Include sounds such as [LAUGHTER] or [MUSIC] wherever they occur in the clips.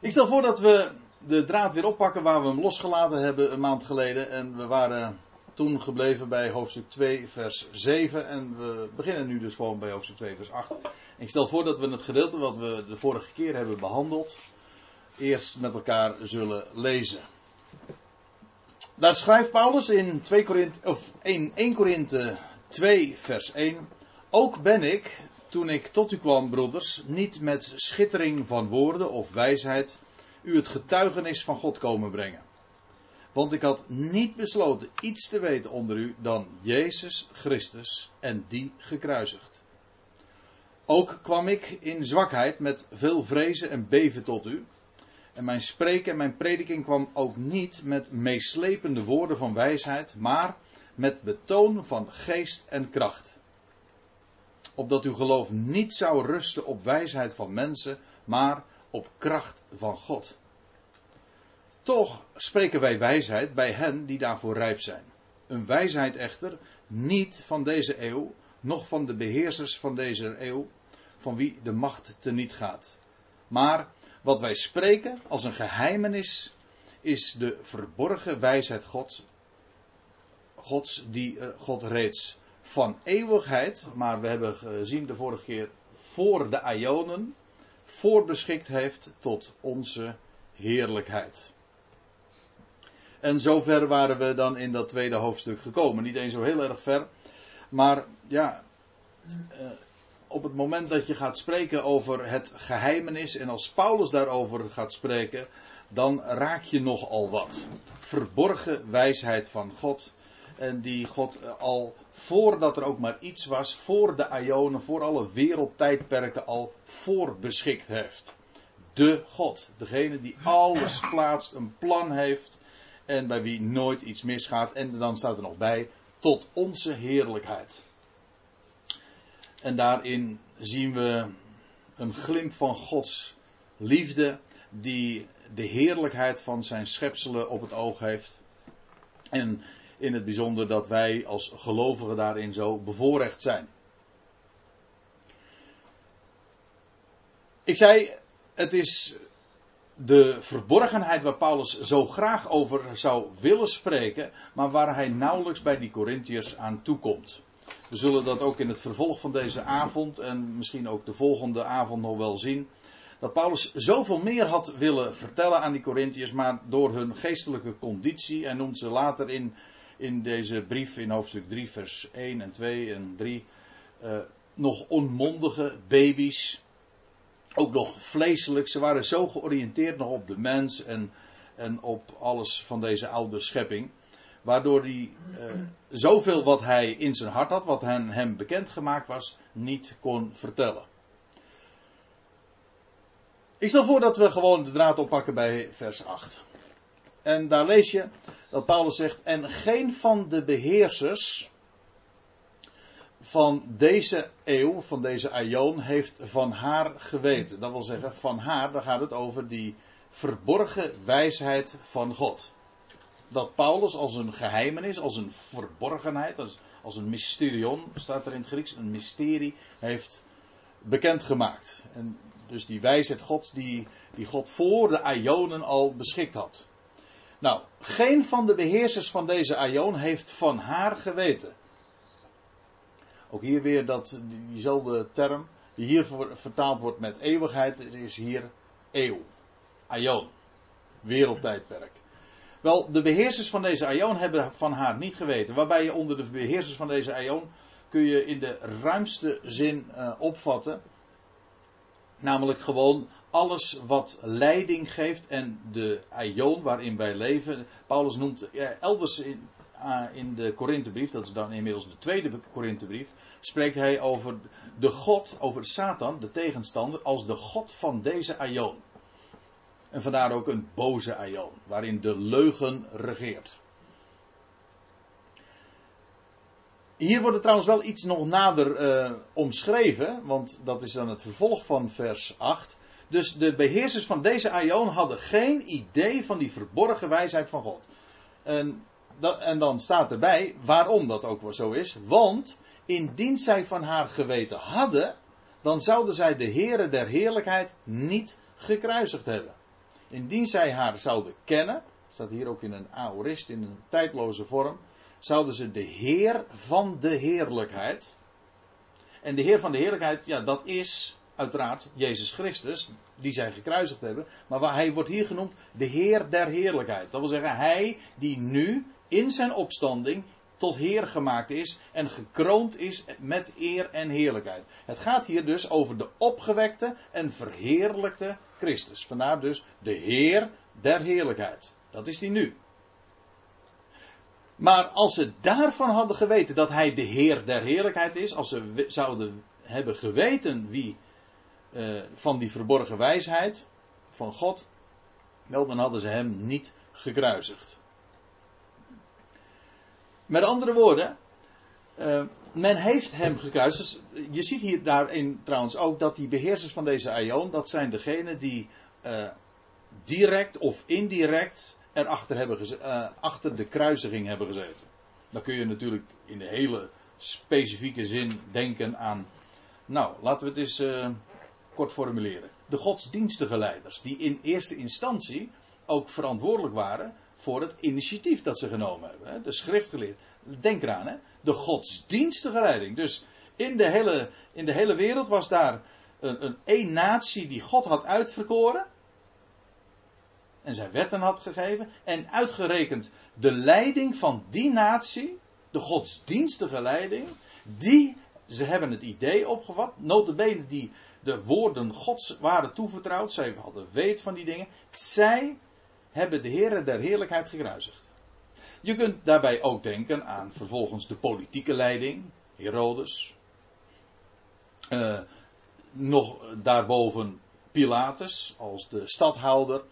Ik stel voor dat we de draad weer oppakken waar we hem losgelaten hebben een maand geleden. En we waren toen gebleven bij hoofdstuk 2, vers 7. En we beginnen nu dus gewoon bij hoofdstuk 2, vers 8. ik stel voor dat we het gedeelte wat we de vorige keer hebben behandeld, eerst met elkaar zullen lezen. Daar schrijft Paulus in 2 Korinthe, of 1, 1 Korinthe 2, vers 1. Ook ben ik, toen ik tot u kwam, broeders, niet met schittering van woorden of wijsheid, u het getuigenis van God komen brengen. Want ik had niet besloten iets te weten onder u dan Jezus Christus en die gekruisigd. Ook kwam ik in zwakheid met veel vrezen en beven tot u. En mijn spreken en mijn prediking kwam ook niet met meeslepende woorden van wijsheid, maar met betoon van geest en kracht. Opdat uw geloof niet zou rusten op wijsheid van mensen, maar op kracht van God. Toch spreken wij wijsheid bij hen die daarvoor rijp zijn. Een wijsheid echter niet van deze eeuw, noch van de beheersers van deze eeuw, van wie de macht teniet gaat. Maar wat wij spreken als een geheimenis is de verborgen wijsheid Gods, Gods die uh, God reeds van eeuwigheid, maar we hebben gezien de vorige keer voor de Ionen, voorbeschikt heeft tot onze heerlijkheid. En zover waren we dan in dat tweede hoofdstuk gekomen. Niet eens zo heel erg ver. Maar ja, uh, op het moment dat je gaat spreken over het geheimenis. En als Paulus daarover gaat spreken. Dan raak je nogal wat. Verborgen wijsheid van God. En die God eh, al voordat er ook maar iets was. Voor de Ionen, voor alle wereldtijdperken al voorbeschikt heeft. De God. Degene die alles plaatst, een plan heeft en bij wie nooit iets misgaat. En dan staat er nog bij, tot onze heerlijkheid. En daarin zien we een glimp van Gods liefde, die de heerlijkheid van zijn schepselen op het oog heeft. En in het bijzonder dat wij als gelovigen daarin zo bevoorrecht zijn. Ik zei, het is de verborgenheid waar Paulus zo graag over zou willen spreken, maar waar hij nauwelijks bij die Corinthiërs aan toekomt. We zullen dat ook in het vervolg van deze avond en misschien ook de volgende avond nog wel zien. Dat Paulus zoveel meer had willen vertellen aan die Corinthiërs, maar door hun geestelijke conditie, en noemt ze later in, in deze brief in hoofdstuk 3, vers 1 en 2 en 3, uh, eh, nog onmondige baby's ook nog vleeselijk. Ze waren zo georiënteerd nog op de mens en, en op alles van deze oude schepping. Waardoor hij uh, zoveel wat hij in zijn hart had, wat hem, hem bekendgemaakt was, niet kon vertellen. Ik stel voor dat we gewoon de draad oppakken bij vers 8. En daar lees je dat Paulus zegt: En geen van de beheersers van deze eeuw, van deze aion, heeft van haar geweten. Dat wil zeggen, van haar, daar gaat het over die verborgen wijsheid van God. Dat Paulus als een geheimenis, als een verborgenheid, als, als een mysterion, staat er in het Grieks, een mysterie, heeft bekendgemaakt. En dus die wijsheid Gods die, die God voor de Ionen al beschikt had. Nou, geen van de beheersers van deze Aion heeft van haar geweten. Ook hier weer dat, diezelfde term, die hier vertaald wordt met eeuwigheid, is hier eeuw. Aion. Wereldtijdperk. Wel, de beheersers van deze Aion hebben van haar niet geweten. Waarbij je onder de beheersers van deze Aion kun je in de ruimste zin uh, opvatten. Namelijk gewoon alles wat leiding geeft en de Aion waarin wij leven. Paulus noemt elders in, uh, in de Korinthebrief, dat is dan inmiddels de tweede Korinthebrief, spreekt hij over de God, over Satan, de tegenstander, als de God van deze Aion. En vandaar ook een boze Aion, waarin de leugen regeert. Hier wordt het trouwens wel iets nog nader uh, omschreven, want dat is dan het vervolg van vers 8. Dus de beheersers van deze Aion hadden geen idee van die verborgen wijsheid van God. En, dat, en dan staat erbij waarom dat ook wel zo is. Want indien zij van haar geweten hadden, dan zouden zij de Heere der Heerlijkheid niet gekruisigd hebben. indien zij haar zouden kennen, staat hier ook in een aorist, in een tijdloze vorm, zouden ze de Heer van de heerlijkheid. En de Heer van de heerlijkheid, ja, dat is uiteraard Jezus Christus, die zij gekruisigd hebben. Maar waar hij wordt hier genoemd de Heer der heerlijkheid. Dat wil zeggen, hij die nu in zijn opstanding tot Heer gemaakt is en gekroond is met eer en heerlijkheid. Het gaat hier dus over de opgewekte en verheerlijkte Christus. Vandaar dus de Heer der heerlijkheid. Dat is die nu. Maar als ze daarvan hadden geweten dat hij de Heer der heerlijkheid is, als ze zouden hebben geweten wie uh, van die verborgen wijsheid van God, wel dan hadden ze hem niet gekruisigd. Met andere woorden, uh, men heeft hem gekruisigd. Je ziet hier daarin trouwens ook dat die beheersers van deze aion, dat zijn degenen die uh, direct of indirect erachter hebben uh, achter de kruisiging hebben gezeten. Dan kun je natuurlijk in de hele specifieke zin denken aan. Nou, laten we het eens kort formuleren. De godsdienstige leiders, die in eerste instantie ook verantwoordelijk waren voor het initiatief dat ze genomen hebben. De schriftgeleerden. Denk eraan, hè? de godsdienstige leiding. Dus in de hele, in de hele wereld was daar een, een, een natie die God had uitverkoren en zijn wetten had gegeven. En uitgerekend de leiding van die natie, de godsdienstige leiding, die, ze hebben het idee opgevat, notabene die de woorden Gods waren toevertrouwd, zij hadden weet van die dingen, zij hebben de Heer der Heerlijkheid gekruisigd. Je kunt daarbij ook denken aan vervolgens de politieke leiding, Herodes, uh, nog daarboven Pilatus als de stadhouder,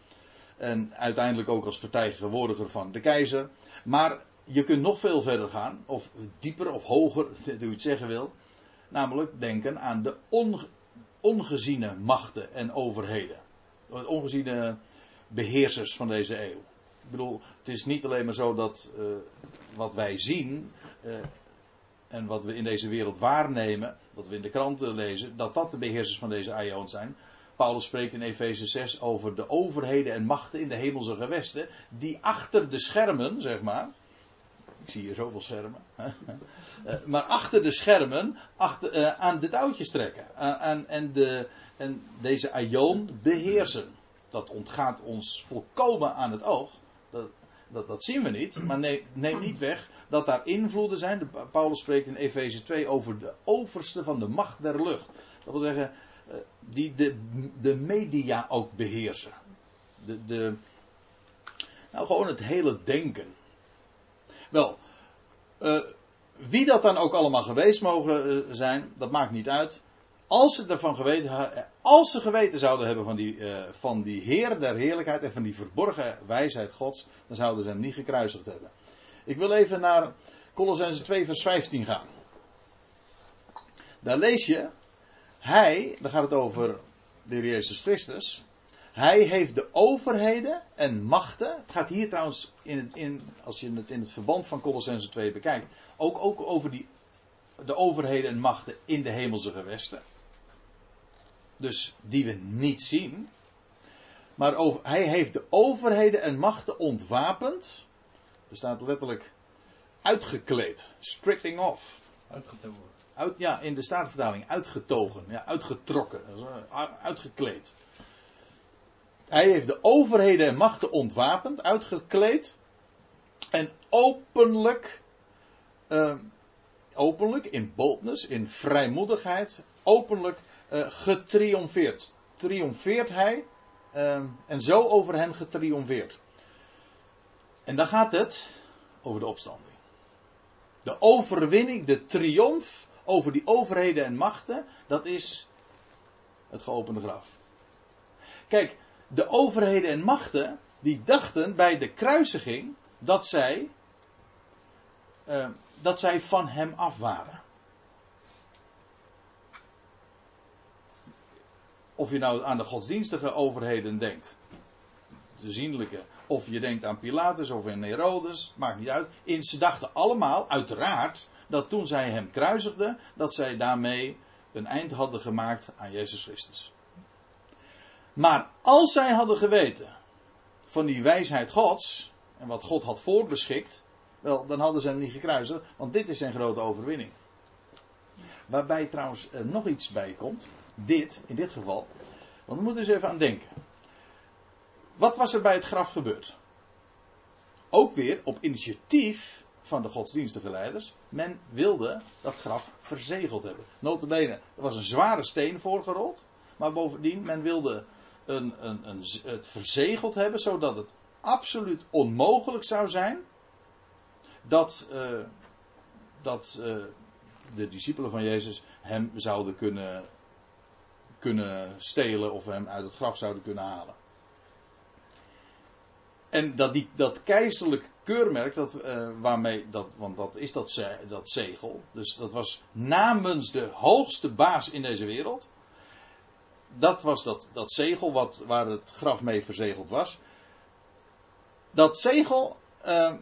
en uiteindelijk ook als vertegenwoordiger van de keizer. Maar je kunt nog veel verder gaan, of dieper of hoger, [LAUGHS] hoe je het zeggen wil. Namelijk denken aan de ongeziene machten en overheden. De ongeziene beheersers van deze eeuw. Ik bedoel, het is niet alleen maar zo dat uh, wat wij zien uh, en wat we in deze wereld waarnemen, wat we in de kranten lezen, dat dat de beheersers van deze eeuw zijn. Paulus spreekt in Efeze 6 over de overheden en machten in de hemelse gewesten, die achter de schermen, zeg maar, ik zie hier zoveel schermen, [LAUGHS] eh, maar achter de schermen achter, uh, aan de touwtjes trekken aan, en, de, en deze aion beheersen. Dat ontgaat ons volkomen aan het oog. Dat, dat, dat zien we niet, maar neem, neem niet weg dat daar invloeden zijn. Paulus spreekt in Efeze 2 over de overste van de macht der lucht. Dat wil zeggen, eh, die de, de media ook beheersen. De, de, nou, gewoon het hele denken. Wel, uh, wie dat dan ook allemaal geweest mogen uh, zijn, dat maakt niet uit. Als ze ervan geweten, als ze geweten zouden hebben van die, van die Heer der Heerlijkheid en van die verborgen wijsheid Gods, dan zouden ze hem niet gekruisigd hebben. Ik wil even naar Colossense 2 vers 15 gaan. Daar lees je hij, dan gaat het over de heer Jezus Christus. Hij heeft de overheden en machten. Het gaat hier trouwens, in, in, als je het in het verband van Colossense 2 bekijkt, ook, ook over die, de overheden en machten in de hemelse gewesten. Dus die we niet zien. Maar over, hij heeft de overheden en machten ontwapend. Er staat letterlijk uitgekleed. Stripping off. Uitgetogen. Uit, ja, in de Statenvertaling uitgetogen, ja, uitgetrokken, uitgekleed. Hij heeft de overheden en machten ontwapend, uitgekleed en openlijk, uh, openlijk in boldness, in vrijmoedigheid, openlijk uh, getriomfeerd. Triomfeert hij uh, en zo over hen getriomfeerd. En dan gaat het over de opstanding. De overwinning, de triomf over die overheden en machten, dat is het geopende graf. Kijk, de overheden en machten, die dachten bij de kruisiging dat zij, uh, dat zij van hem af waren. Of je nou aan de godsdienstige overheden denkt, de zienlijke, of je denkt aan Pilatus of aan Herodes, maakt niet uit. In, ze dachten allemaal, uiteraard, dat toen zij hem kruisigden, dat zij daarmee een eind hadden gemaakt aan Jezus Christus. Maar als zij hadden geweten van die wijsheid Gods en wat God had voorbeschikt, wel, dan hadden ze hem niet gekruisigd, want dit is zijn grote overwinning. Waarbij trouwens er nog iets bij komt, dit, in dit geval, want we moeten eens even aan denken. Wat was er bij het graf gebeurd? Ook weer op initiatief van de godsdienstige leiders. Men wilde dat graf verzegeld hebben. Notabene, er was een zware steen voorgerold. Maar bovendien, men wilde een, een, een, het verzegeld hebben, zodat het absoluut onmogelijk zou zijn dat, uh, dat uh, de discipelen van Jezus hem zouden kunnen, kunnen stelen of hem uit het graf zouden kunnen halen. En dat, die, dat keizerlijk keurmerk, dat, uh, waarmee, dat, want dat is dat, dat zegel. Dus dat was namens de hoogste baas in deze wereld. Dat was dat, dat zegel wat, waar het graf mee verzegeld was. Dat zegel, uh,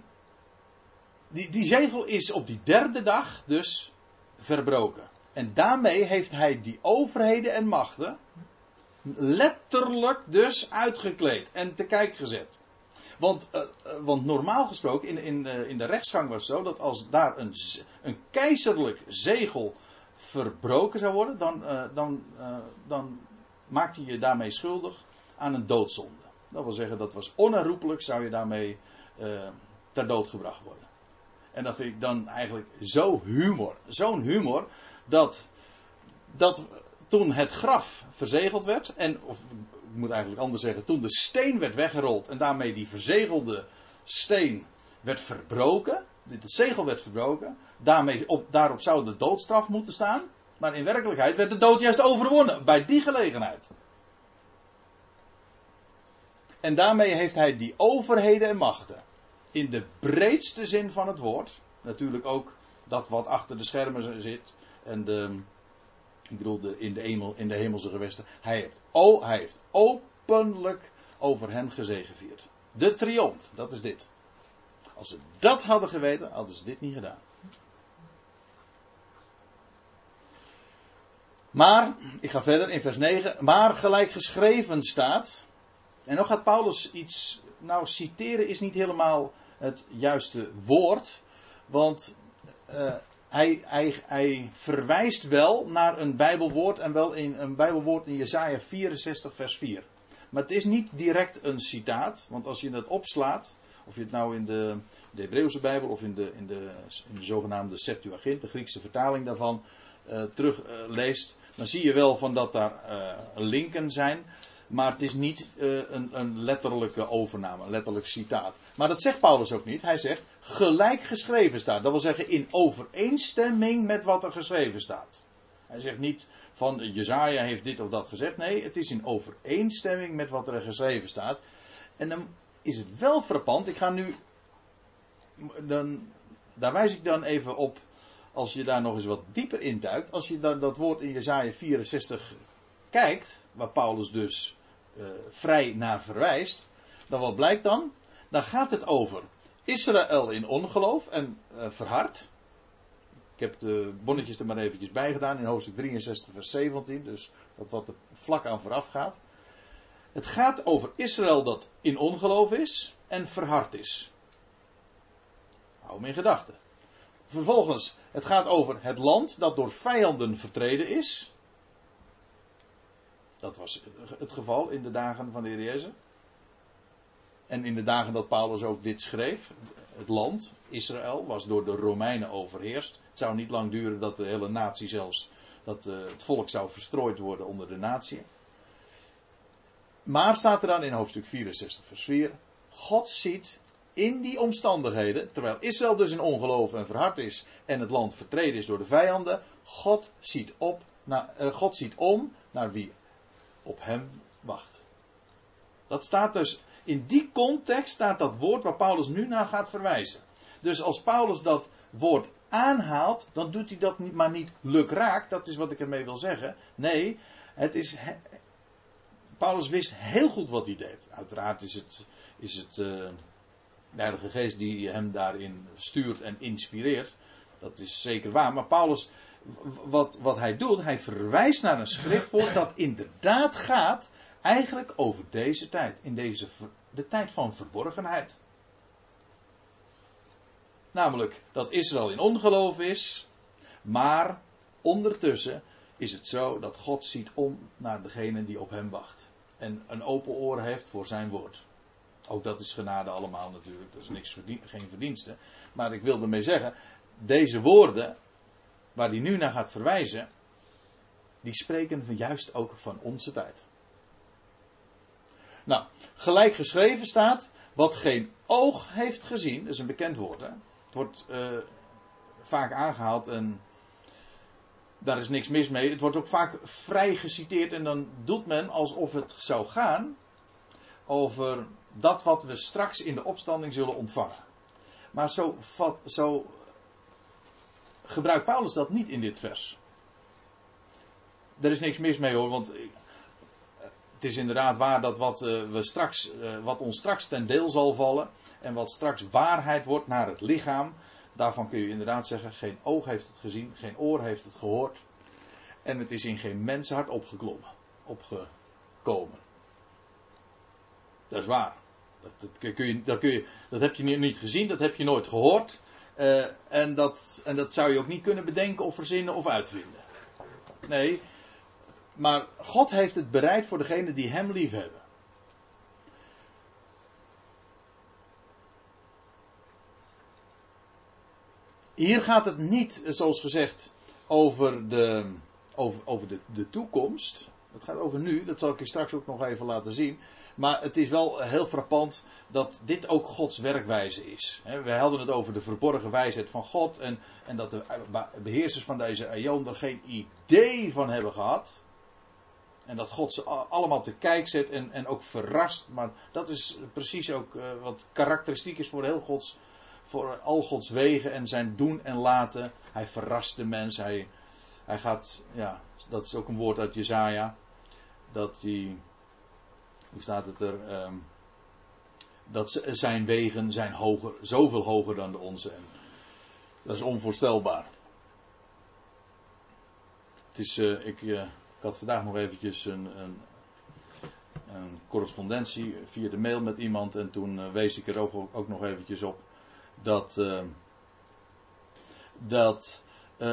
die, die zegel is op die derde dag dus verbroken. En daarmee heeft hij die overheden en machten letterlijk dus uitgekleed en te kijk gezet. Want, uh, want normaal gesproken, in, in, uh, in de rechtsgang was het zo dat als daar een, een keizerlijk zegel verbroken zou worden, dan, dan, dan maakte je daarmee schuldig aan een doodzonde. Dat wil zeggen, dat was onherroepelijk, zou je daarmee ter dood gebracht worden. En dat vind ik dan eigenlijk zo humor, zo'n humor, dat, dat toen het graf verzegeld werd, en, of ik moet eigenlijk anders zeggen, toen de steen werd weggerold en daarmee die verzegelde steen werd verbroken, het zegel werd verbroken, daarmee op, daarop zou de doodstraf moeten staan, maar in werkelijkheid werd de dood juist overwonnen bij die gelegenheid. En daarmee heeft hij die overheden en machten, in de breedste zin van het woord, natuurlijk ook dat wat achter de schermen zit, en de, ik bedoel, de, in, de in de hemelse gewesten. Hij heeft, oh, hij heeft openlijk over hen gezegevierd. De triomf, dat is dit. Als ze dat hadden geweten, hadden ze dit niet gedaan. Maar, ik ga verder in vers 9. Maar gelijk geschreven staat. En dan gaat Paulus iets. Nou, citeren is niet helemaal het juiste woord. Want uh, hij, hij, hij, verwijst wel naar een Bijbelwoord en wel in een Bijbelwoord in Jesaja 64 vers 4. Maar het is niet direct een citaat, want als je het opslaat, of je het nou in de, de Hebreeuwse Bijbel of in de, in, de, in de zogenaamde Septuagint, de Griekse vertaling daarvan, uh, terugleest, uh, dan zie je wel van dat daar uh, linken zijn. Maar het is niet uh, een, een, letterlijke overname, een letterlijk citaat. Maar dat zegt Paulus ook niet. Hij zegt gelijk geschreven staat. Dat wil zeggen in overeenstemming met wat er geschreven staat. Hij zegt niet van Jezaja heeft dit of dat gezegd. Nee, het is in overeenstemming met wat er geschreven staat. En dan is het wel frappant. Ik ga nu. Dan, daar wijs ik dan even op. Als je daar nog eens wat dieper induikt. Als je dan dat woord in Jezaja 64 kijkt, waar Paulus dus uh, vrij naar verwijst, dan wat blijkt dan? Dan gaat het over Israël in ongeloof en uh, verhard. Ik heb de bonnetjes er maar eventjes bij gedaan in hoofdstuk 63 vers 17, dus dat wat er vlak aan vooraf gaat. Het gaat over Israël dat in ongeloof is en verhard is. Hou hem in gedachten. Vervolgens, het gaat over het land dat door vijanden vertreden is. Dat was het geval in de dagen van de Heer. En in de dagen dat Paulus ook dit schreef, het land, Israël, was door de Romeinen overheerst. Het zou niet lang duren dat de hele natie zelfs, dat uh, het volk zou verstrooid worden onder de natie. Maar staat er dan in hoofdstuk 64, vers 4, God ziet in die omstandigheden, terwijl Israël dus in ongeloof en verhard is en het land vertreden is door de vijanden, God ziet, op naar, uh, God ziet om naar wie op hem wacht. Dat staat dus, in die context staat dat woord waar Paulus nu naar gaat verwijzen. Dus als Paulus dat woord aanhaalt, dan doet hij dat maar niet lukraak, dat is wat ik ermee wil zeggen. Nee, het is, Paulus wist heel goed wat hij deed. Uiteraard is het, is het uh, de Heilige Geest die hem daarin stuurt en inspireert. Dat is zeker waar. Maar Paulus wat, wat hij doet, hij verwijst naar een schriftwoord dat inderdaad gaat eigenlijk over deze tijd, in deze, de tijd van verborgenheid. Namelijk dat Israël in ongeloof is, maar ondertussen is het zo dat God ziet om naar degene die op hem wacht. En een open oor heeft voor zijn woord. Ook dat is genade allemaal natuurlijk, dat is niks geen verdienste. Maar ik wil ermee zeggen, deze woorden, waar hij nu naar gaat verwijzen, die spreken juist ook van onze tijd. Nou, gelijk geschreven staat, wat geen oog heeft gezien, dat is een bekend woord hè. Het wordt uh, vaak aangehaald en daar is niks mis mee. Het wordt ook vaak vrij geciteerd en dan doet men alsof het zou gaan over dat wat we straks in de opstanding zullen ontvangen. Maar zo, vat, zo gebruikt Paulus dat niet in dit vers. Er is niks mis mee hoor, want het is inderdaad waar dat wat, uh, we straks, uh, wat ons straks ten deel zal vallen en wat straks waarheid wordt naar het lichaam, daarvan kun je inderdaad zeggen, geen oog heeft het gezien, geen oor heeft het gehoord en het is in geen mensenhart opgekomen. Dat is waar. Dat, dat, dat, heb je niet gezien, dat heb je nooit gehoord. Uh, en, dat, en dat zou je ook niet kunnen bedenken of verzinnen of uitvinden. Nee, maar God heeft het bereid voor degenen die Hem lief hebben. Hier gaat het niet, zoals gezegd, over de, over, over de, de toekomst. Het gaat over nu, dat zal ik je straks ook nog even laten zien. Maar het is wel heel frappant dat dit ook Gods werkwijze is. We hadden het over de verborgen wijsheid van God. En, en dat de beheersers van deze aion er geen idee van hebben gehad. En dat God ze allemaal te kijk zet en, en ook verrast. Maar dat is precies ook uh, wat karakteristiek is voor heel Gods, voor al Gods wegen en zijn doen en laten. Hij verrast de mens. Hij, hij gaat, ja, dat is ook een woord uit Jezaja. Dat hij, hoe staat het er? Um, dat zijn wegen zijn hoger, zoveel hoger dan de onze. En dat is onvoorstelbaar. Het is, ik, uh, ik had vandaag nog eventjes een, een, correspondentie via de mail met iemand. En toen uh, wees ik er ook, nog eventjes op dat, uh, dat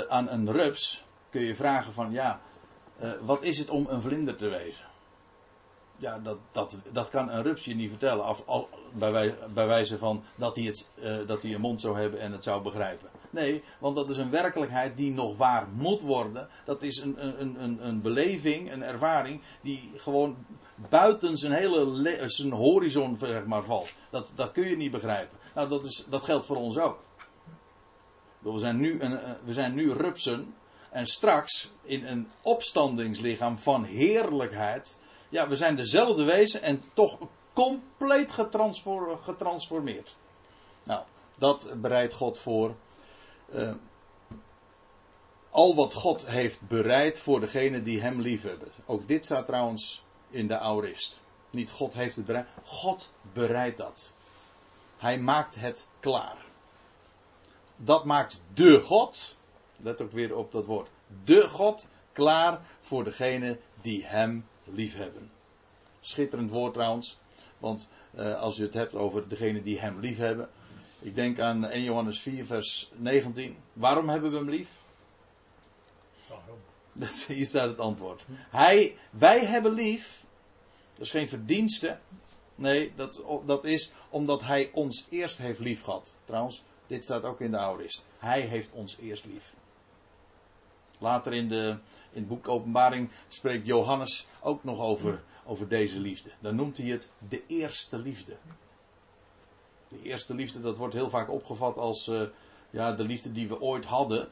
aan een rups kun je vragen van ja, wat is het om een vlinder te wezen? Ja, dat, dat, dat kan een rups je niet vertellen. Af, al, bij, wij, wijze van dat hij, het, dat hij een mond zou hebben en het zou begrijpen. Nee, want dat is een werkelijkheid die nog waar moet worden. Dat is een, een, een, een beleving, een ervaring die gewoon buiten zijn hele zijn horizon zeg maar, valt. Dat, dat kun je niet begrijpen. Nou, dat, is, dat geldt voor ons ook. We zijn, nu een, we zijn nu rupsen. En straks in een opstandingslichaam van heerlijkheid. Ja, we zijn dezelfde wezen en toch compleet getransformeerd. Nou, dat bereidt God voor. Uh, al wat God heeft bereid voor degenen die hem liefhebben. Ook dit staat trouwens in de Aurist. Niet God heeft het bereid, God bereidt dat. Hij maakt het klaar. Dat maakt de God, let ook weer op dat woord, de God klaar voor degenen die hem liefhebben. Schitterend woord trouwens, want uh, als je het hebt over degenen die hem liefhebben, ik denk aan 1 Johannes 4, vers 19. Waarom hebben we hem lief? Waarom? Hier staat het antwoord. Hij, wij hebben lief. Dat is geen verdienste. Nee, dat, dat is omdat hij ons eerst heeft lief gehad. Trouwens, dit staat ook in de Oudist. Hij heeft ons eerst lief. Later in, de, in het boek Openbaring spreekt Johannes ook nog over, over deze liefde. Dan noemt hij het de eerste liefde. De eerste liefde, dat wordt heel vaak opgevat als uh, ja, de liefde die we ooit hadden.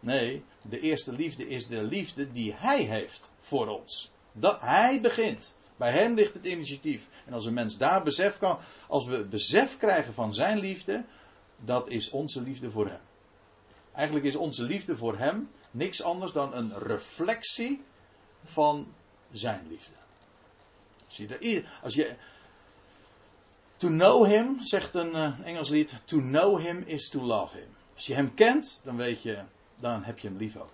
Nee, de eerste liefde is de liefde die Hij heeft voor ons. Dat Hij begint. Bij Hem ligt het initiatief. En als een mens daar besef kan, als we besef krijgen van Zijn liefde, dat is onze liefde voor Hem. Eigenlijk is onze liefde voor Hem niks anders dan een reflectie van Zijn liefde. Zie je, als je, To know him, zegt een uh, Engels lied, to know him is to love him. Als je hem kent, dan weet je, dan heb je hem lief ook.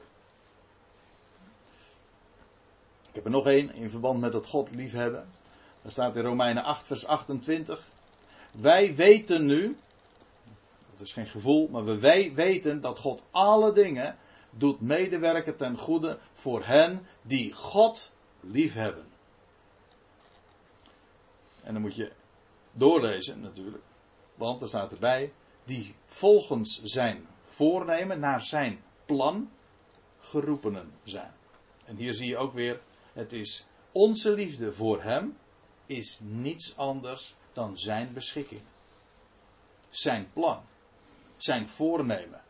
Ik heb er nog één in verband met het God liefhebben. Daar staat in Romeinen 8, vers 28. Wij weten nu, dat is geen gevoel, maar wij weten dat God alle dingen doet medewerken ten goede voor hen die God liefhebben. En dan moet je doorlezen natuurlijk, want er staat erbij, die volgens zijn voornemen naar zijn plan geroepenen zijn. En hier zie je ook weer, het is onze liefde voor hem is niets anders dan zijn beschikking. Zijn plan. Zijn voornemen.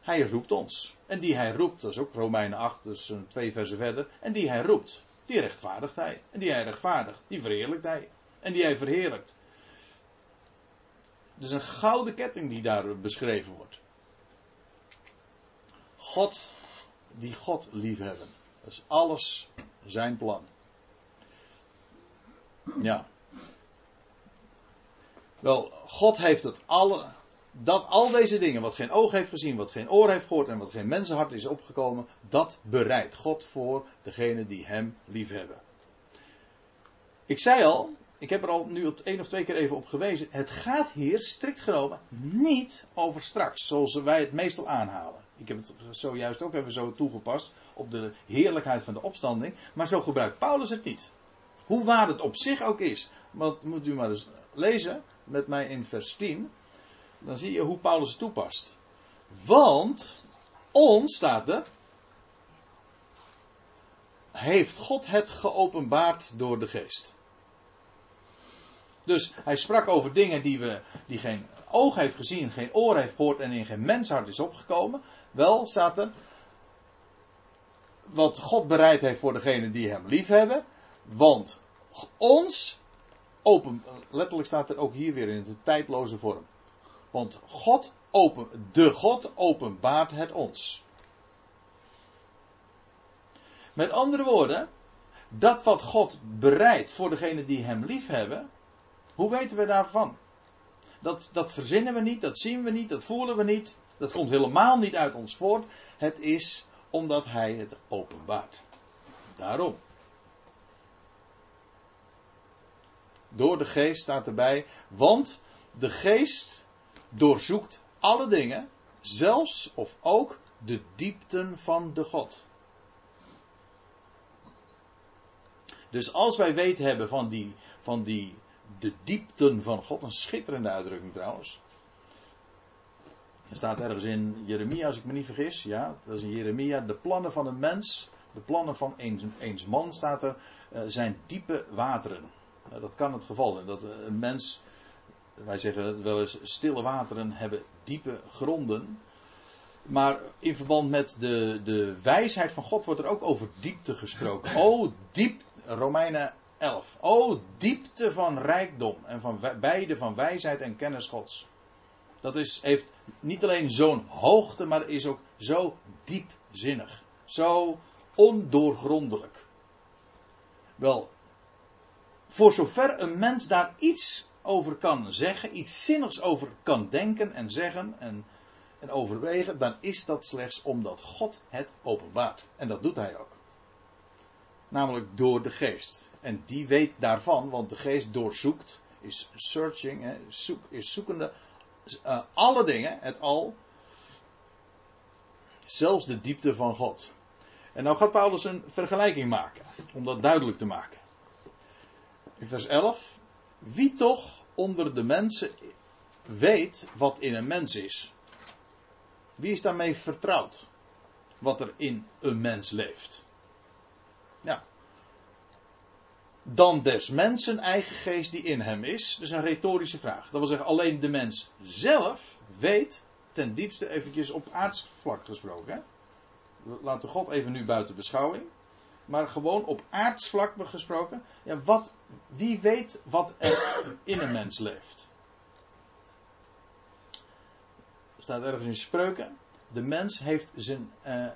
Hij roept ons. En die hij roept, dat is ook Romeinen 8, dus twee versen verder. En die hij roept, die rechtvaardigt hij. En die hij rechtvaardigt, die verheerlijkt hij. En die hij verheerlijkt. Het is een gouden ketting die daar beschreven wordt. God, die God liefhebben. Dat is alles zijn plan. Ja. Wel, God heeft het alle, dat al deze dingen, wat geen oog heeft gezien, wat geen oor heeft gehoord en wat geen mensenhart is opgekomen, dat bereidt God voor degenen die Hem liefhebben. Ik zei al, ik heb er al nu één of twee keer even op gewezen, het gaat hier strikt genomen niet over straks, zoals wij het meestal aanhalen. Ik heb het zojuist ook even zo toegepast op de heerlijkheid van de opstanding, maar zo gebruikt Paulus het niet. Hoe waar het op zich ook is. Want moet u maar eens lezen met mij in vers 10. Dan zie je hoe Paulus het toepast. Want ons staat er. Heeft God het geopenbaard door de geest. Dus hij sprak over dingen die, we, die geen oog heeft gezien, geen oor heeft gehoord en in geen menshart is opgekomen. Wel staat er. Wat God bereid heeft voor degenen die hem lief hebben. Want ons open, letterlijk staat er ook hier weer in de tijdloze vorm. Want God open, de God openbaart het ons. Met andere woorden, dat wat God bereidt voor degenen die hem lief hebben, hoe weten we daarvan? Dat, dat verzinnen we niet, dat zien we niet, dat voelen we niet. Dat komt helemaal niet uit ons voort. Het is omdat hij het openbaart. Daarom. Door de geest staat erbij. Want de geest doorzoekt alle dingen. Zelfs of ook de diepten van de God. Dus als wij weten hebben van die, van die, de diepten van God, een schitterende uitdrukking trouwens. Er staat ergens in Jeremia, als ik me niet vergis, ja, dat is in Jeremia, de plannen van een mens, de plannen van eens, man staat er, uh, zijn diepe wateren. Dat kan het geval zijn. Dat een mens, wij zeggen het wel eens, stille wateren hebben diepe gronden. Maar in verband met de, de wijsheid van God wordt er ook over diepte gesproken. [LAUGHS] O diep, Romeinen 11. O diepte van rijkdom en van beide van wijsheid en kennis Gods. Dat is, heeft niet alleen zo'n hoogte, maar is ook zo diepzinnig. Zo ondoorgrondelijk. Wel, voor zover een mens daar iets over kan zeggen, iets zinnigs over kan denken en zeggen en, en overwegen, dan is dat slechts omdat God het openbaart. En dat doet hij ook. Namelijk door de geest. En die weet daarvan, want de geest doorzoekt, is searching, is zoekende uh, alle dingen, het al, zelfs de diepte van God. En nou gaat Paulus een vergelijking maken, om dat duidelijk te maken. In vers 11. Wie toch onder de mensen weet wat in een mens is? Wie is daarmee vertrouwd? Wat er in een mens leeft? Ja. Dan des mensen eigen geest die in hem is. Dus een retorische vraag. Dat wil zeggen, alleen de mens zelf weet, ten diepste eventjes op aardsvlak gesproken. Hè? We laten God even nu buiten beschouwing maar gewoon op aardsvlak gesproken. Ja, wat, wie weet wat er in een mens leeft? Er staat ergens in spreuken. De mens heeft zijn. Uh,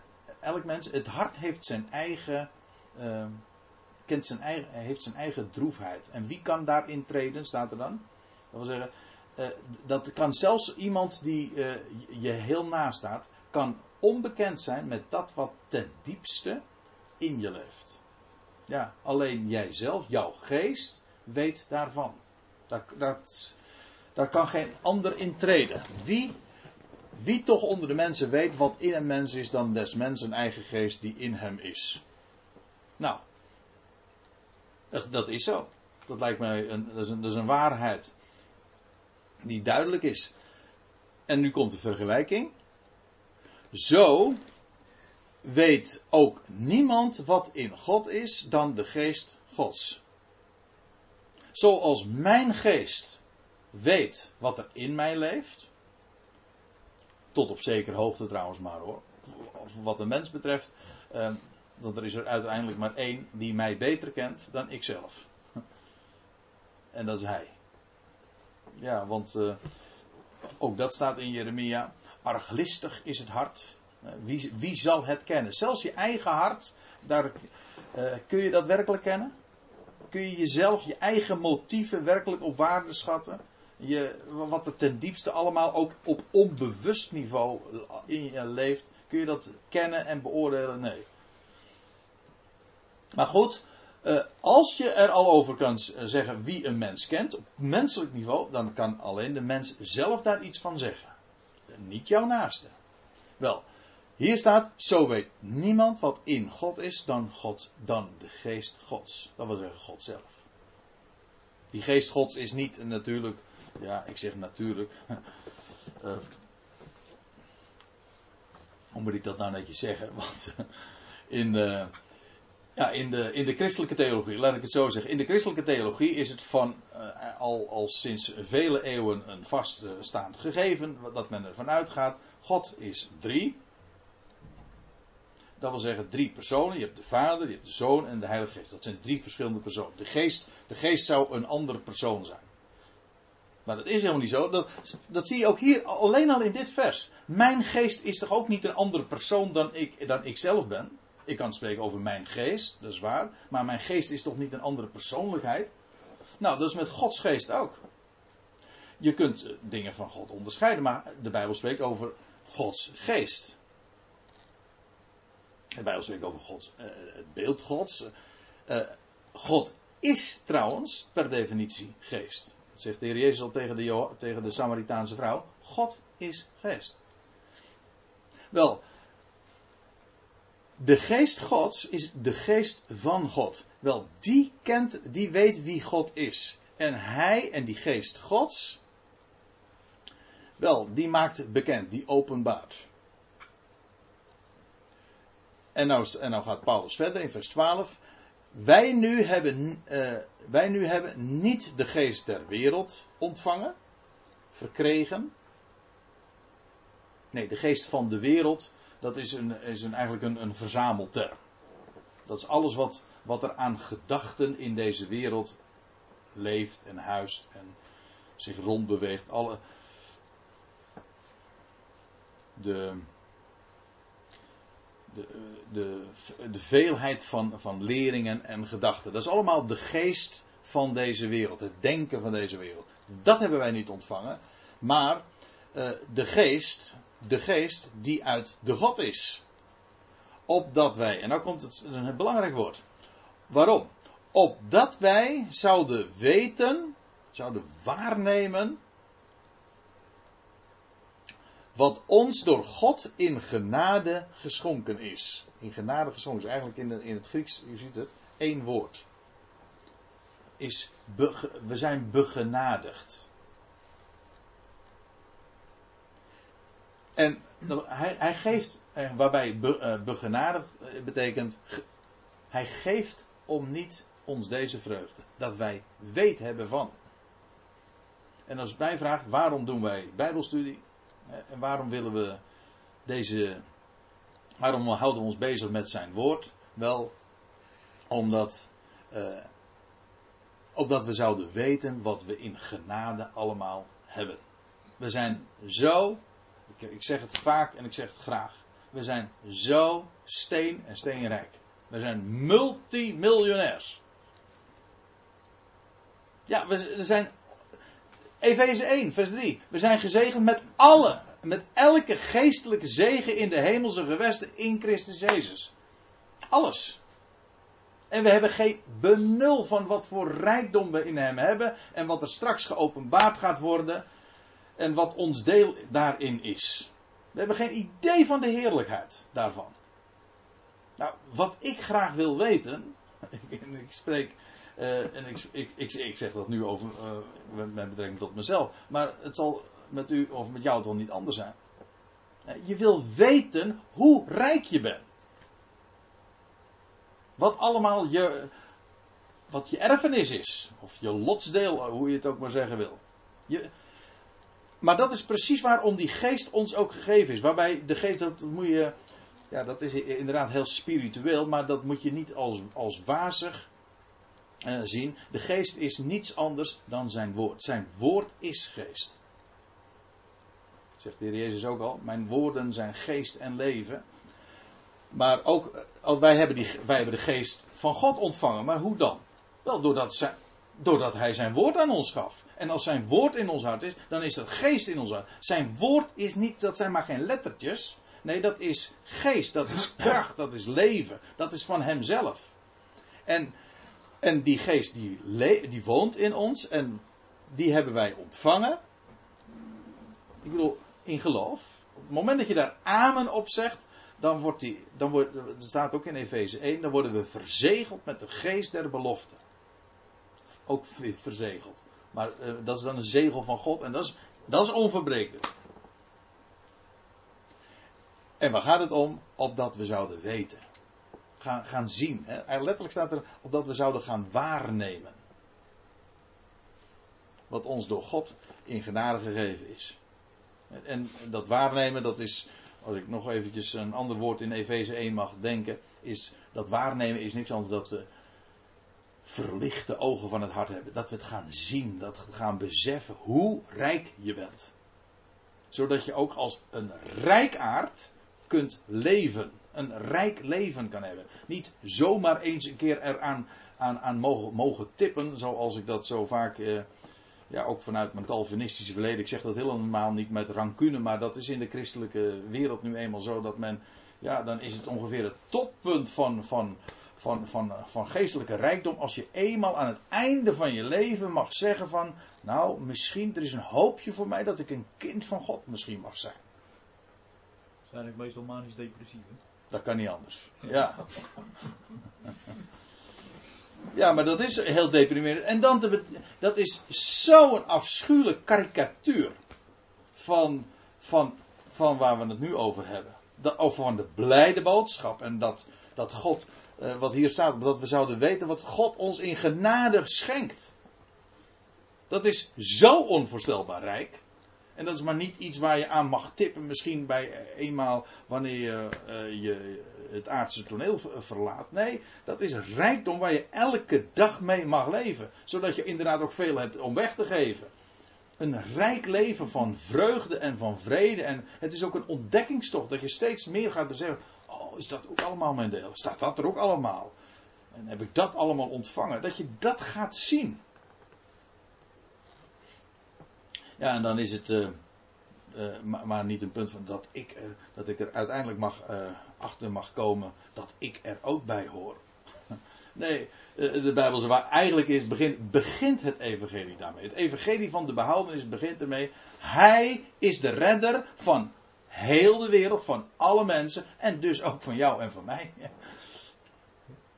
elk mens, het hart heeft zijn eigen. Uh, kent zijn eigen, heeft zijn eigen droefheid. En wie kan daarin treden, staat er dan? Dat wil zeggen, uh, dat kan zelfs iemand die je heel naast staat, kan onbekend zijn met dat wat ten diepste in je leeft. Ja, alleen jijzelf, jouw geest, weet daarvan. Dat, dat, daar kan geen ander in treden. Wie, wie toch onder de mensen weet wat in een mens is dan des mensen eigen geest die in hem is? Nou, dat, dat is zo. Dat lijkt mij een, dat is een, dat is een waarheid die duidelijk is. En nu komt de vergelijking. Zo weet ook niemand wat in God is dan de geest Gods. Zoals mijn geest weet wat er in mij leeft. Tot op zekere hoogte trouwens maar hoor. Wat de mens betreft. Eh, want er is er uiteindelijk maar één die mij beter kent dan ikzelf. [LAUGHS] En dat is hij. Ja, want uh, ook dat staat in Jeremia. Arglistig is het hart. Uh, wie, wie zal het kennen? Zelfs je eigen hart, daar, uh, kun je dat werkelijk kennen? Kun je jezelf, je eigen motieven werkelijk op waarde schatten? Je, wat er ten diepste allemaal ook op onbewust niveau in je leeft, kun je dat kennen en beoordelen? Nee. Maar goed, als je er al over kan zeggen wie een mens kent, op menselijk niveau, dan kan alleen de mens zelf daar iets van zeggen. Niet jouw naaste. Wel, hier staat, zo weet niemand wat in God is dan God, dan de geest Gods. Dat wil zeggen God zelf. Die geest Gods is niet natuurlijk, ja, ik zeg natuurlijk. Uh, [LAUGHS] hoe moet ik dat nou netjes zeggen? [LAUGHS] Want in, uh, ja, in de, in de christelijke theologie, laat ik het zo zeggen. In de christelijke theologie is het van al, al sinds vele eeuwen een vaststaand gegeven, dat men ervan uitgaat. God is drie. Dat wil zeggen drie personen. Je hebt de Vader, je hebt de Zoon en de Heilige Geest. Dat zijn drie verschillende personen. De geest, de geest zou een andere persoon zijn. Maar dat is helemaal niet zo. Dat, dat zie je ook hier alleen al in dit vers. Mijn geest is toch ook niet een andere persoon dan ik, dan ik zelf ben? Ik kan spreken over mijn geest, dat is waar. Maar mijn geest is toch niet een andere persoonlijkheid? Nou, dat is met Gods geest ook. Je kunt eh, dingen van God onderscheiden, maar de Bijbel spreekt over Gods geest. De Bijbel spreekt over Gods, uh, het beeld Gods. Uh, God is trouwens per definitie geest. Dat zegt de Heer Jezus al tegen de, tegen de Samaritaanse vrouw. God is geest. Wel, de geest Gods is de geest van God. Wel, die kent, die weet wie God is. En hij en die geest Gods, wel, die maakt bekend, die openbaart. En nou, en nou gaat Paulus verder in vers 12. Wij nu, hebben, uh, wij nu hebben niet de geest der wereld ontvangen, verkregen. Nee, de geest van de wereld dat is, een, is een, eigenlijk een, een verzamelterm. Dat is alles wat, wat er aan gedachten in deze wereld leeft en huist en zich rondbeweegt. Alle, de, de, de, veelheid van, van leringen en gedachten. Dat is allemaal de geest van deze wereld, het denken van deze wereld. Dat hebben wij niet ontvangen, maar uh, de geest de geest die uit de God is. Opdat wij, en nou komt het een belangrijk woord. Waarom? Opdat wij zouden weten, zouden waarnemen. Wat ons door God in genade geschonken is. In genade geschonken is eigenlijk in, in het Grieks, u ziet het, één woord. Is we zijn begenadigd. En hij, hij geeft, eh, waarbij be, uh, begenadigd eh, betekent, hij geeft om niet ons deze vreugde. Dat wij weet hebben van. En als mij vraagt, waarom doen wij bijbelstudie? En waarom willen we deze, waarom houden we ons bezig met zijn woord? Wel, omdat, uh, opdat we zouden weten wat we in genade allemaal hebben. We zijn zo ik, ik zeg het vaak en ik zeg het graag. We zijn zo steen en steenrijk. We zijn multimiljonairs. Ja, we zijn. Efeze 1, vers 3. We zijn gezegend met alle, met elke geestelijke zegen in de hemelse gewesten in Christus Jezus. Alles. En we hebben geen benul van wat voor rijkdom we in hem hebben. En wat er straks geopenbaard gaat worden. En wat ons deel daarin is. We hebben geen idee van de heerlijkheid daarvan. Nou, wat ik graag wil weten. [LAUGHS] ik spreek. Uh, en ik, ik, ik, zeg dat nu over. Uh, met betrekking tot mezelf. Maar het zal met u of met jou toch niet anders zijn. Je wil weten hoe rijk je bent. Wat allemaal je, wat je erfenis is. Of je lotsdeel, hoe je het ook maar zeggen wil. Je, maar dat is precies waarom die geest ons ook gegeven is. Waarbij de geest, dat moet je, ja, dat is inderdaad heel spiritueel, maar dat moet je niet als, als wazig eh, zien. De geest is niets anders dan zijn woord. Zijn woord is geest. Zegt de Heer Jezus ook al: Mijn woorden zijn geest en leven. Maar ook, eh, wij hebben, die, wij hebben de geest van God ontvangen. Maar hoe dan? Wel, doordat, doordat Hij zijn woord aan ons gaf. En als zijn woord in ons hart is, dan is er geest in ons hart. Zijn woord is niet, dat zijn maar geen lettertjes. Nee, dat is geest, dat is [CLEARS THROAT] kracht, dat is leven. Dat is van Hemzelf. En, en die geest die, die woont in ons en die hebben wij ontvangen. Ik bedoel, in geloof. Op het moment dat je daar amen op zegt, dan wordt die, dan wordt, er staat ook in Efeze 1, dan worden we verzegeld met de geest der belofte. Ook verzegeld. Maar uh, dat is dan een zegel van God en dat is, dat is onverbrekelijk. En waar gaat het om? Opdat we zouden weten. Gaan, gaan zien. Hè? Letterlijk staat er opdat we zouden gaan waarnemen. Wat ons door God in genade gegeven is. En dat waarnemen, dat is, als ik nog eventjes een ander woord in Efeze 1 mag denken, is dat waarnemen is niks anders dan dat we verlichte ogen van het hart hebben. Dat we het gaan zien, dat we gaan beseffen hoe rijk je bent. Zodat je ook als een rijkaard kunt leven. Een rijk leven kan hebben. Niet zomaar eens een keer eraan aan, aan mogen, mogen tippen, zoals ik dat zo vaak eh, ja, ook vanuit mijn Calvinistische verleden. Ik zeg dat helemaal niet met rancune, maar dat is in de christelijke wereld nu eenmaal zo dat men, ja, dan is het ongeveer het toppunt van, van, van, van, van geestelijke rijkdom. Als je eenmaal aan het einde van je leven mag zeggen van, nou, misschien, er is een hoopje voor mij dat ik een kind van God misschien mag zijn. Zijn ik meestal manisch depressief? Dat kan niet anders. Ja. [LAUGHS] Ja, maar dat is heel deprimerend. En dan te, dat is zo'n afschuwelijk karikatuur van, van, van waar we het nu over hebben. Over van de blijde boodschap. En dat, dat God, uh, wat hier staat, dat we zouden weten wat God ons in genade schenkt. Dat is zo onvoorstelbaar rijk. En dat is maar niet iets waar je aan mag tippen, misschien bij eenmaal wanneer je, uh, je het aardse toneel verlaat. Nee, dat is rijkdom waar je elke dag mee mag leven. Zodat je inderdaad ook veel hebt om weg te geven. Een rijk leven van vreugde en van vrede. En het is ook een ontdekkingstocht dat je steeds meer gaat beseffen. Oh, is dat ook allemaal mijn deel? Staat dat er ook allemaal? En heb ik dat allemaal ontvangen? Dat je dat gaat zien. Ja, en dan is het. Uh, uh, maar, niet een punt van dat ik, uh, dat ik er uiteindelijk mag, achter mag komen dat ik er ook bij hoor. [LAUGHS] nee, de Bijbel waar eigenlijk is, begint, begint het evangelie daarmee. Het evangelie van de behoudenis begint ermee. Hij is de redder van heel de wereld, van alle mensen en dus ook van jou en van mij. [LAUGHS]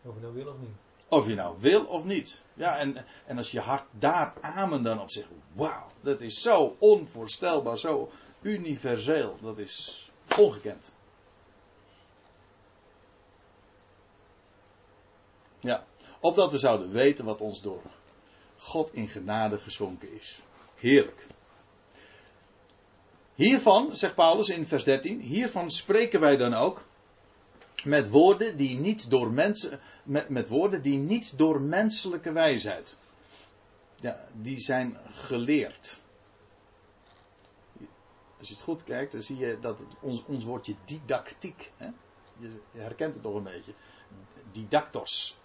Of nou wil of niet. Of je nou wil of niet. Ja, en, en als je hart daar amen dan op zegt, wauw, dat is zo onvoorstelbaar, zo universeel, dat is ongekend. Ja, opdat we zouden weten wat ons door God in genade geschonken is. Heerlijk. Hiervan, zegt Paulus in vers 13, hiervan spreken wij dan ook met woorden die niet door mensen, met, met woorden die niet door menselijke wijsheid. Ja, die zijn geleerd. Als je het goed kijkt, dan zie je dat ons, ons woordje didactiek, hè? je herkent het nog een beetje, didactos,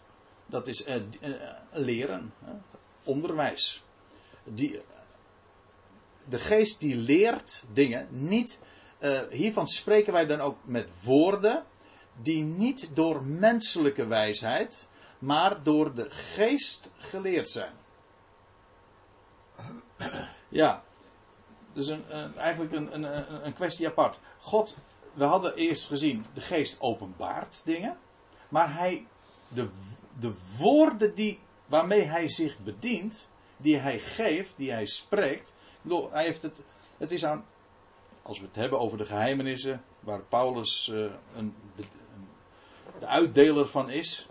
dat is uh, uh, leren, hè? onderwijs. Die, de geest die leert dingen niet. Uh, hiervan spreken wij dan ook met woorden die niet door menselijke wijsheid, maar door de geest geleerd zijn. Ja, dus een, eigenlijk een, een, een kwestie apart. God, we hadden eerst gezien, de geest openbaart dingen, maar hij, de, de woorden die, waarmee hij zich bedient, die hij geeft, die hij spreekt, hij heeft het, het is aan, als we het hebben over de geheimenissen, waar Paulus uh, een, de uitdeler van is,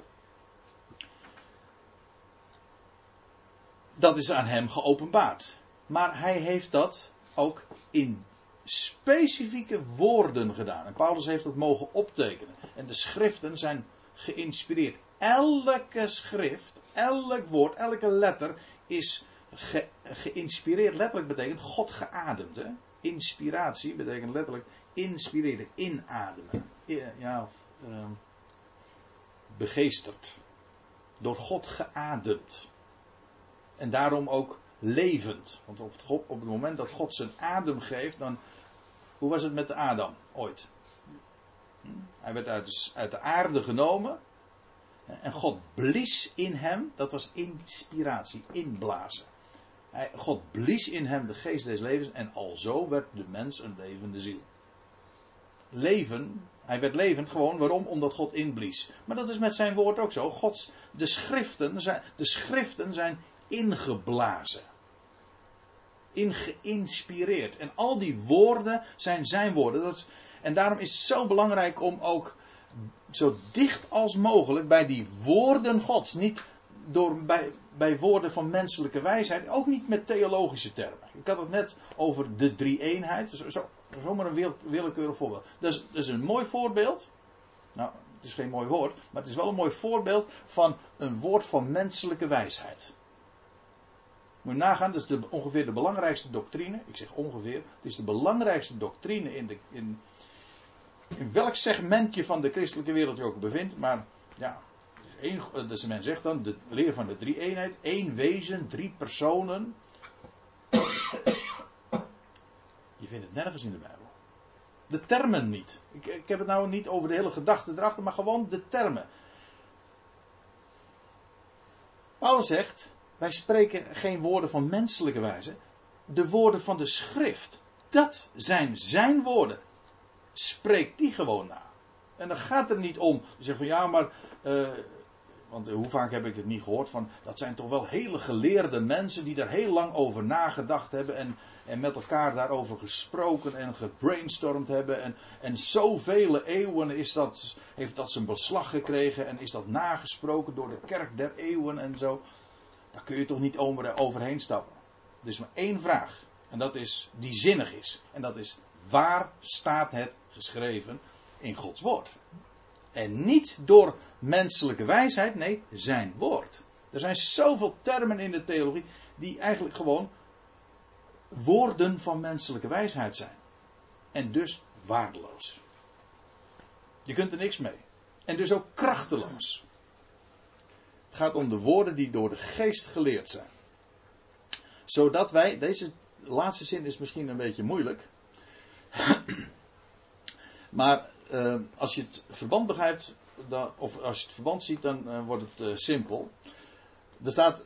dat is aan hem geopenbaard. Maar hij heeft dat ook in specifieke woorden gedaan. En Paulus heeft dat mogen optekenen. En de schriften zijn geïnspireerd. Elke schrift, elk woord, elke letter is geïnspireerd. Letterlijk betekent God geademd. Inspiratie betekent letterlijk inspireren, inademen. Ja, of, uh, begeesterd. Door God geademd. En daarom ook levend. Want op het, op het moment dat God zijn adem geeft, dan. Hoe was het met Adam ooit? Hm? Hij werd uit de, uit de aarde genomen. En God blies in hem, dat was inspiratie, inblazen. God blies in hem de geest des levens en alzo werd de mens een levende ziel. Leven, hij werd levend gewoon, waarom? Omdat God inblies. Maar dat is met zijn woord ook zo. Gods, de schriften zijn, de schriften zijn ingeblazen. Ingeïnspireerd. En al die woorden zijn zijn woorden. Dat en daarom is het zo belangrijk om ook zo dicht als mogelijk bij die woorden Gods. Niet door, bij, bij woorden van menselijke wijsheid. Ook niet met theologische termen. Ik had het net over de drie-eenheid. Zo, zo, zomaar een willekeurig voorbeeld. Dat is, dat is een mooi voorbeeld. Nou, het is geen mooi woord. Maar het is wel een mooi voorbeeld van een woord van menselijke wijsheid. Moet nagaan, dat is de, ongeveer de belangrijkste doctrine. Ik zeg ongeveer, het is de belangrijkste doctrine in, de, in, in welk segmentje van de christelijke wereld je ook bevindt. Maar ja, dus, één, dus men zegt dan de leer van de drie eenheid, één wezen, drie personen. Vindt het nergens in de Bijbel. De termen niet. Ik, ik heb het nou niet over de hele gedachte erachter, maar gewoon de termen. Paulus zegt, wij spreken geen woorden van menselijke wijze. De woorden van de schrift. Dat zijn zijn woorden. Spreek die gewoon na. En dan gaat het niet om. Zeg van ja, maar. Uh, want hoe vaak heb ik het niet gehoord van. Dat zijn toch wel hele geleerde mensen die daar heel lang over nagedacht hebben. En, en met elkaar daarover gesproken en gebrainstormd hebben. En, en zoveel eeuwen is dat, heeft dat zijn beslag gekregen. En is dat nagesproken door de kerk der eeuwen en zo. Daar kun je toch niet overheen stappen. Er is maar één vraag. En dat is die zinnig is. En dat is waar staat het geschreven in Gods woord? En niet door menselijke wijsheid, nee, zijn woord. Er zijn zoveel termen in de theologie die eigenlijk gewoon woorden van menselijke wijsheid zijn. En dus waardeloos. Je kunt er niks mee. En dus ook krachteloos. Het gaat om de woorden die door de geest geleerd zijn. Zodat wij, deze laatste zin is misschien een beetje moeilijk. [CLEARS THROAT] maar uh, als je het verband begrijpt, dan, of als je het verband ziet, dan uh, wordt het uh, simpel. Er staat,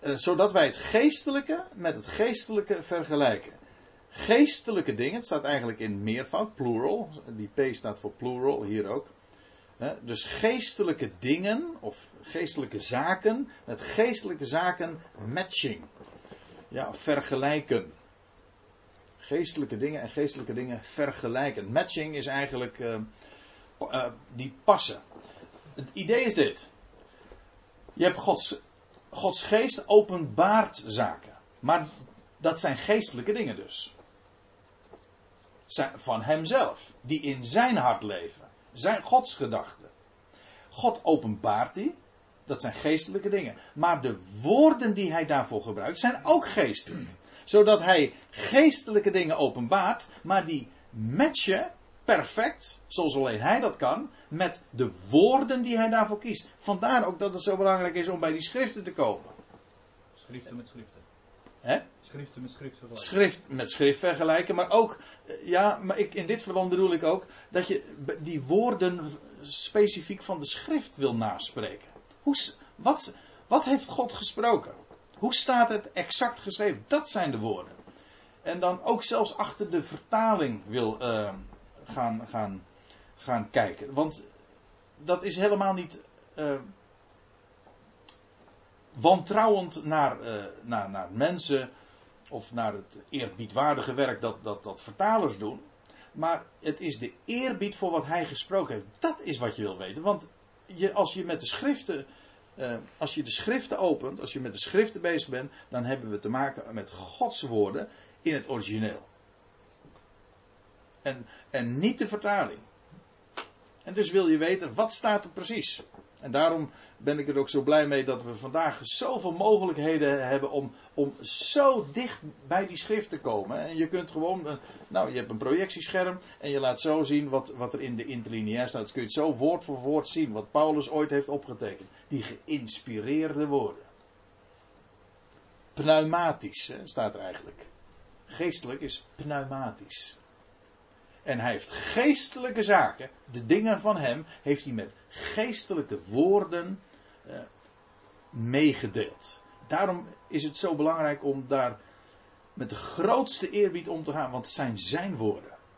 zodat wij het geestelijke met het geestelijke vergelijken. Geestelijke dingen, het staat eigenlijk in meervoud, plural. Die P staat voor plural, hier ook. Dus geestelijke dingen of geestelijke zaken met geestelijke zaken matching. Ja, vergelijken. Geestelijke dingen en geestelijke dingen vergelijken. Matching is eigenlijk uh, uh, die passen. Het idee is dit. Je hebt Gods, Gods geest openbaart zaken. Maar dat zijn geestelijke dingen dus. Van hemzelf. Die in zijn hart leven zijn Gods gedachten. God openbaart die. Dat zijn geestelijke dingen. Maar de woorden die hij daarvoor gebruikt zijn ook geestelijk. Zodat hij geestelijke dingen openbaart, maar die matchen perfect, zoals alleen hij dat kan, met de woorden die hij daarvoor kiest. Vandaar ook dat het zo belangrijk is om bij die schriften te komen. Schriften met schriften. Hè? Schriften met schrift vergelijken. Schrift met schrift vergelijken, maar ook, eh, ja, maar ik, in dit verband bedoel ik ook dat je die woorden specifiek van de schrift wil naspreken. Hoe, wat, wat heeft God gesproken? Hoe staat het exact geschreven? Dat zijn de woorden. En dan ook zelfs achter de vertaling wil eh, gaan, gaan, gaan kijken. Want dat is helemaal niet eh, wantrouwend naar, eh, naar, naar mensen of naar het eerbiedwaardige werk dat, dat, dat vertalers doen. Maar het is de eerbied voor wat hij gesproken heeft. Dat is wat je wil weten. Want je, als je met de schriften. Eh, als je de schriften opent, als je met de schriften bezig bent, dan hebben we te maken met Gods woorden in het origineel. En, en niet de vertaling. En dus wil je weten, wat staat er precies? En daarom ben ik er ook zo blij mee dat we vandaag zoveel mogelijkheden hebben om, om zo dicht bij die schrift te komen. En je kunt gewoon, eh, nou je hebt een projectiescherm en je laat zo zien wat, wat er in de interlineair staat. Kun je het zo woord voor woord zien, wat Paulus ooit heeft opgetekend. Die geïnspireerde woorden. Pneumatisch hè, staat er eigenlijk. Geestelijk is pneumatisch. En hij heeft geestelijke zaken, de dingen van hem, heeft hij met geestelijke woorden eh, meegedeeld. Daarom is het zo belangrijk om daar met de grootste eerbied om te gaan, want het zijn zijn woorden.